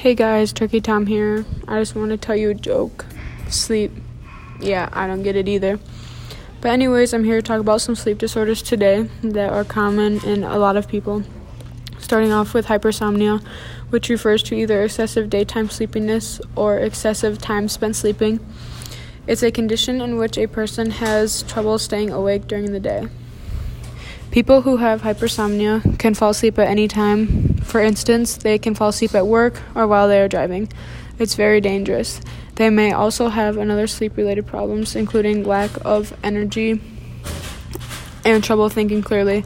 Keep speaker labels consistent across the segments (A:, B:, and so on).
A: Hey guys, Turkey Tom here. I just want to tell you a joke. Sleep. Yeah, I don't get it either. But, anyways, I'm here to talk about some sleep disorders today that are common in a lot of people. Starting off with hypersomnia, which refers to either excessive daytime sleepiness or excessive time spent sleeping. It's a condition in which a person has trouble staying awake during the day. People who have hypersomnia can fall asleep at any time. For instance, they can fall asleep at work or while they are driving. It's very dangerous. They may also have another sleep related problems, including lack of energy and trouble thinking clearly.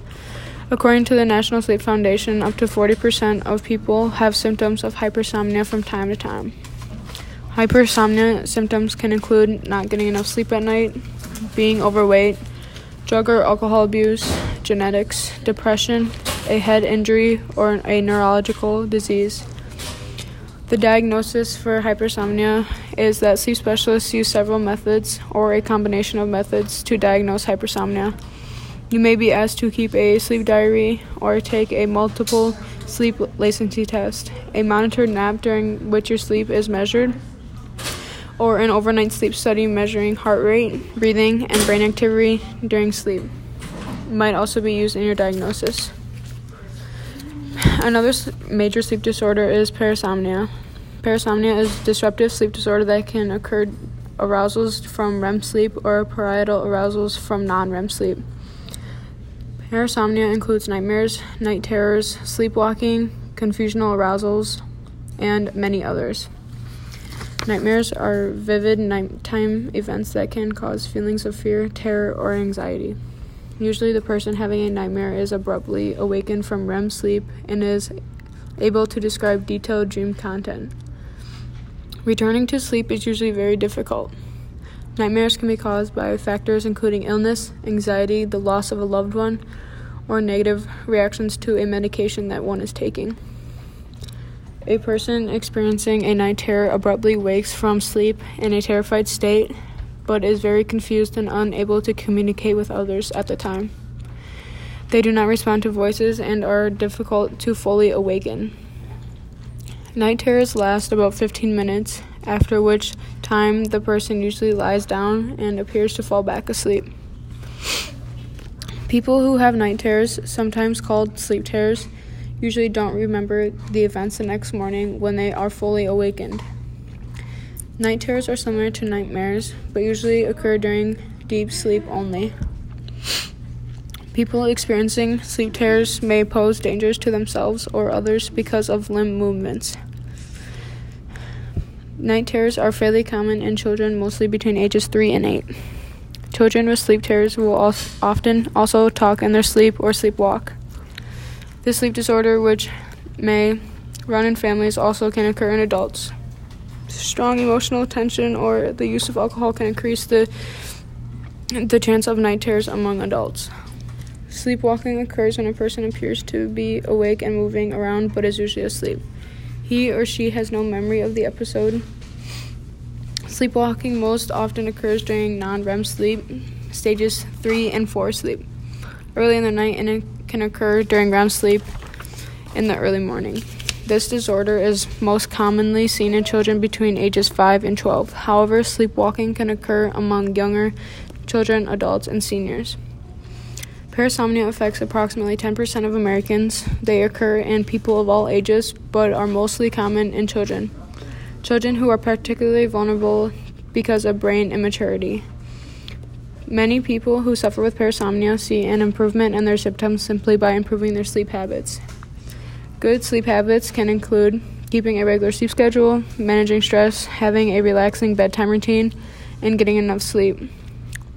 A: According to the National Sleep Foundation, up to 40% of people have symptoms of hypersomnia from time to time. Hypersomnia symptoms can include not getting enough sleep at night, being overweight, drug or alcohol abuse, genetics, depression, a head injury, or a neurological disease. The diagnosis for hypersomnia is that sleep specialists use several methods or a combination of methods to diagnose hypersomnia. You may be asked to keep a sleep diary or take a multiple sleep latency test, a monitored nap during which your sleep is measured, or an overnight sleep study measuring heart rate, breathing, and brain activity during sleep might also be used in your diagnosis. Another major sleep disorder is parasomnia. Parasomnia is a disruptive sleep disorder that can occur arousals from REM sleep or partial arousals from non-REM sleep. Parasomnia includes nightmares, night terrors, sleepwalking, confusional arousals, and many others. Nightmares are vivid nighttime events that can cause feelings of fear, terror, or anxiety. Usually, the person having a nightmare is abruptly awakened from REM sleep and is able to describe detailed dream content. Returning to sleep is usually very difficult. Nightmares can be caused by factors including illness, anxiety, the loss of a loved one, or negative reactions to a medication that one is taking. A person experiencing a night terror abruptly wakes from sleep in a terrified state but is very confused and unable to communicate with others at the time. They do not respond to voices and are difficult to fully awaken. Night terrors last about 15 minutes, after which time the person usually lies down and appears to fall back asleep. People who have night terrors, sometimes called sleep terrors, usually don't remember the events the next morning when they are fully awakened. Night terrors are similar to nightmares, but usually occur during deep sleep only. People experiencing sleep terrors may pose dangers to themselves or others because of limb movements. Night terrors are fairly common in children, mostly between ages 3 and 8. Children with sleep terrors will often also talk in their sleep or sleepwalk. This sleep disorder, which may run in families, also can occur in adults strong emotional tension or the use of alcohol can increase the the chance of night terrors among adults. Sleepwalking occurs when a person appears to be awake and moving around but is usually asleep. He or she has no memory of the episode. Sleepwalking most often occurs during non REM sleep, stages 3 and 4 sleep, early in the night, and it can occur during REM sleep in the early morning. This disorder is most commonly seen in children between ages 5 and 12. However, sleepwalking can occur among younger children, adults, and seniors. Parasomnia affects approximately 10% of Americans. They occur in people of all ages, but are mostly common in children. Children who are particularly vulnerable because of brain immaturity. Many people who suffer with parasomnia see an improvement in their symptoms simply by improving their sleep habits. Good sleep habits can include keeping a regular sleep schedule, managing stress, having a relaxing bedtime routine, and getting enough sleep.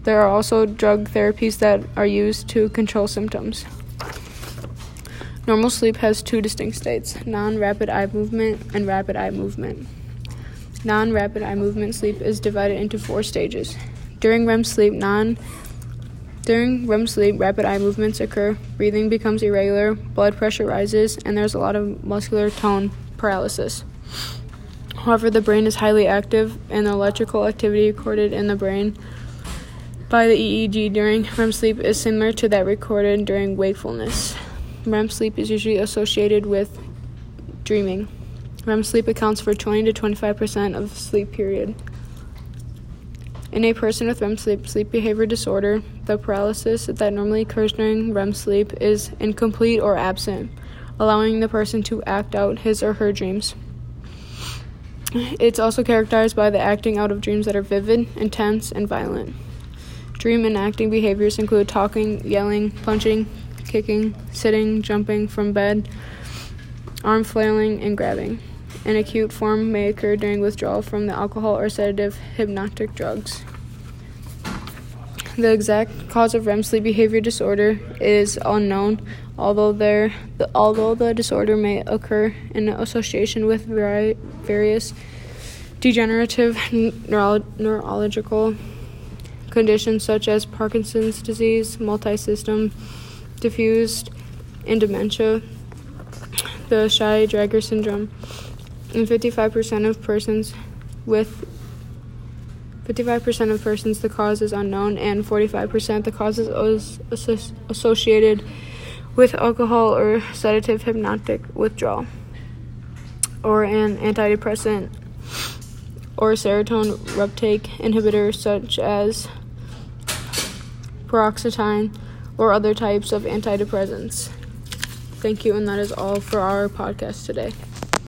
A: There are also drug therapies that are used to control symptoms. Normal sleep has two distinct states non rapid eye movement and rapid eye movement. Non rapid eye movement sleep is divided into four stages. During REM sleep, non during REM sleep, rapid eye movements occur, breathing becomes irregular, blood pressure rises, and there's a lot of muscular tone paralysis. However, the brain is highly active, and the electrical activity recorded in the brain by the EEG during REM sleep is similar to that recorded during wakefulness. REM sleep is usually associated with dreaming. REM sleep accounts for 20 to 25% of sleep period. In a person with REM sleep sleep behavior disorder, the paralysis that normally occurs during REM sleep is incomplete or absent, allowing the person to act out his or her dreams. It's also characterized by the acting out of dreams that are vivid, intense, and violent. Dream and acting behaviors include talking, yelling, punching, kicking, sitting, jumping from bed, arm flailing, and grabbing. An acute form may occur during withdrawal from the alcohol or sedative hypnotic drugs. The exact cause of REM sleep behavior disorder is unknown, although there, the, although the disorder may occur in association with vari- various degenerative neuro- neurological conditions such as Parkinson's disease, multisystem diffused, and dementia, the Shy-Drager syndrome. And 55% of persons with 55% of persons the cause is unknown and 45% the cause is associated with alcohol or sedative hypnotic withdrawal or an antidepressant or serotonin reuptake inhibitor such as paroxetine or other types of antidepressants. Thank you, and that is all for our podcast today.